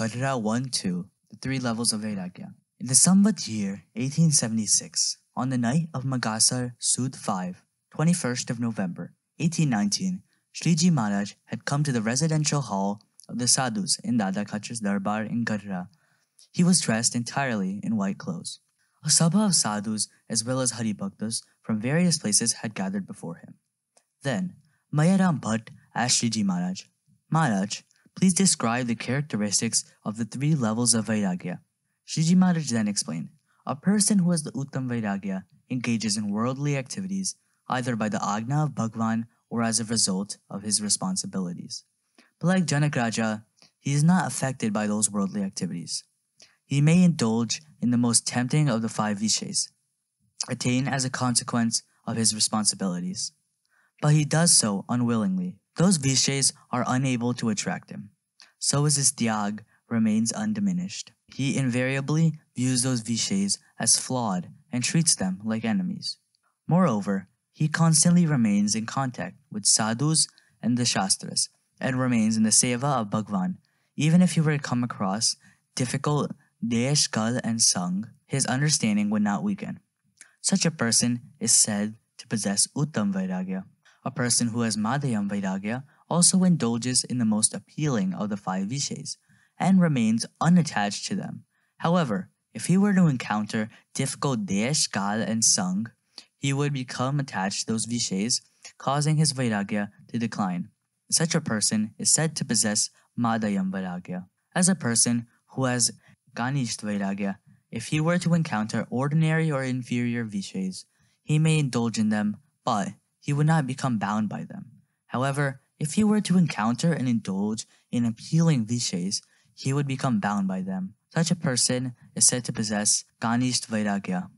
Gadhada 1 2, the three levels of Vairagya. In the Samvat year 1876, on the night of Magasar Sud 5, 21st of November 1819, Sriji Maharaj had come to the residential hall of the sadhus in Dada Khacher's Darbar in Gadhada. He was dressed entirely in white clothes. A sabha of sadhus as well as Haribhaktas from various places had gathered before him. Then, Mayaram Bhatt asked Sriji Maharaj, Maharaj, please describe the characteristics of the three levels of Vairagya. Sriji Maharaj then explained, a person who has the Uttam Vairagya engages in worldly activities either by the Agna of Bhagwan or as a result of his responsibilities. But like Janak Raja, he is not affected by those worldly activities. He may indulge in the most tempting of the five vishays, attain as a consequence of his responsibilities. But he does so unwillingly. Those vishays are unable to attract him. So as his tyag remains undiminished. He invariably views those vishays as flawed and treats them like enemies. Moreover, he constantly remains in contact with sadhus and the shastras and remains in the seva of Bhagwan. Even if he were to come across difficult desh, kal, and sang, his understanding would not weaken. Such a person is said to possess Uttam Vairagya. A person who has Madhyam Vairagya also indulges in the most appealing of the five vishays and remains unattached to them. However, if he were to encounter difficult desh, kal, and sang, he would become attached to those vishays, causing his Vairagya to decline. Such a person is said to possess Madhyam Vairagya. As a person who has Ganishta Vairagya, if he were to encounter ordinary or inferior vishays, he may indulge in them, but he would not become bound by them. However, if he were to encounter and indulge in appealing vishays, he would become bound by them. Such a person is said to possess Ganishta Vairagya.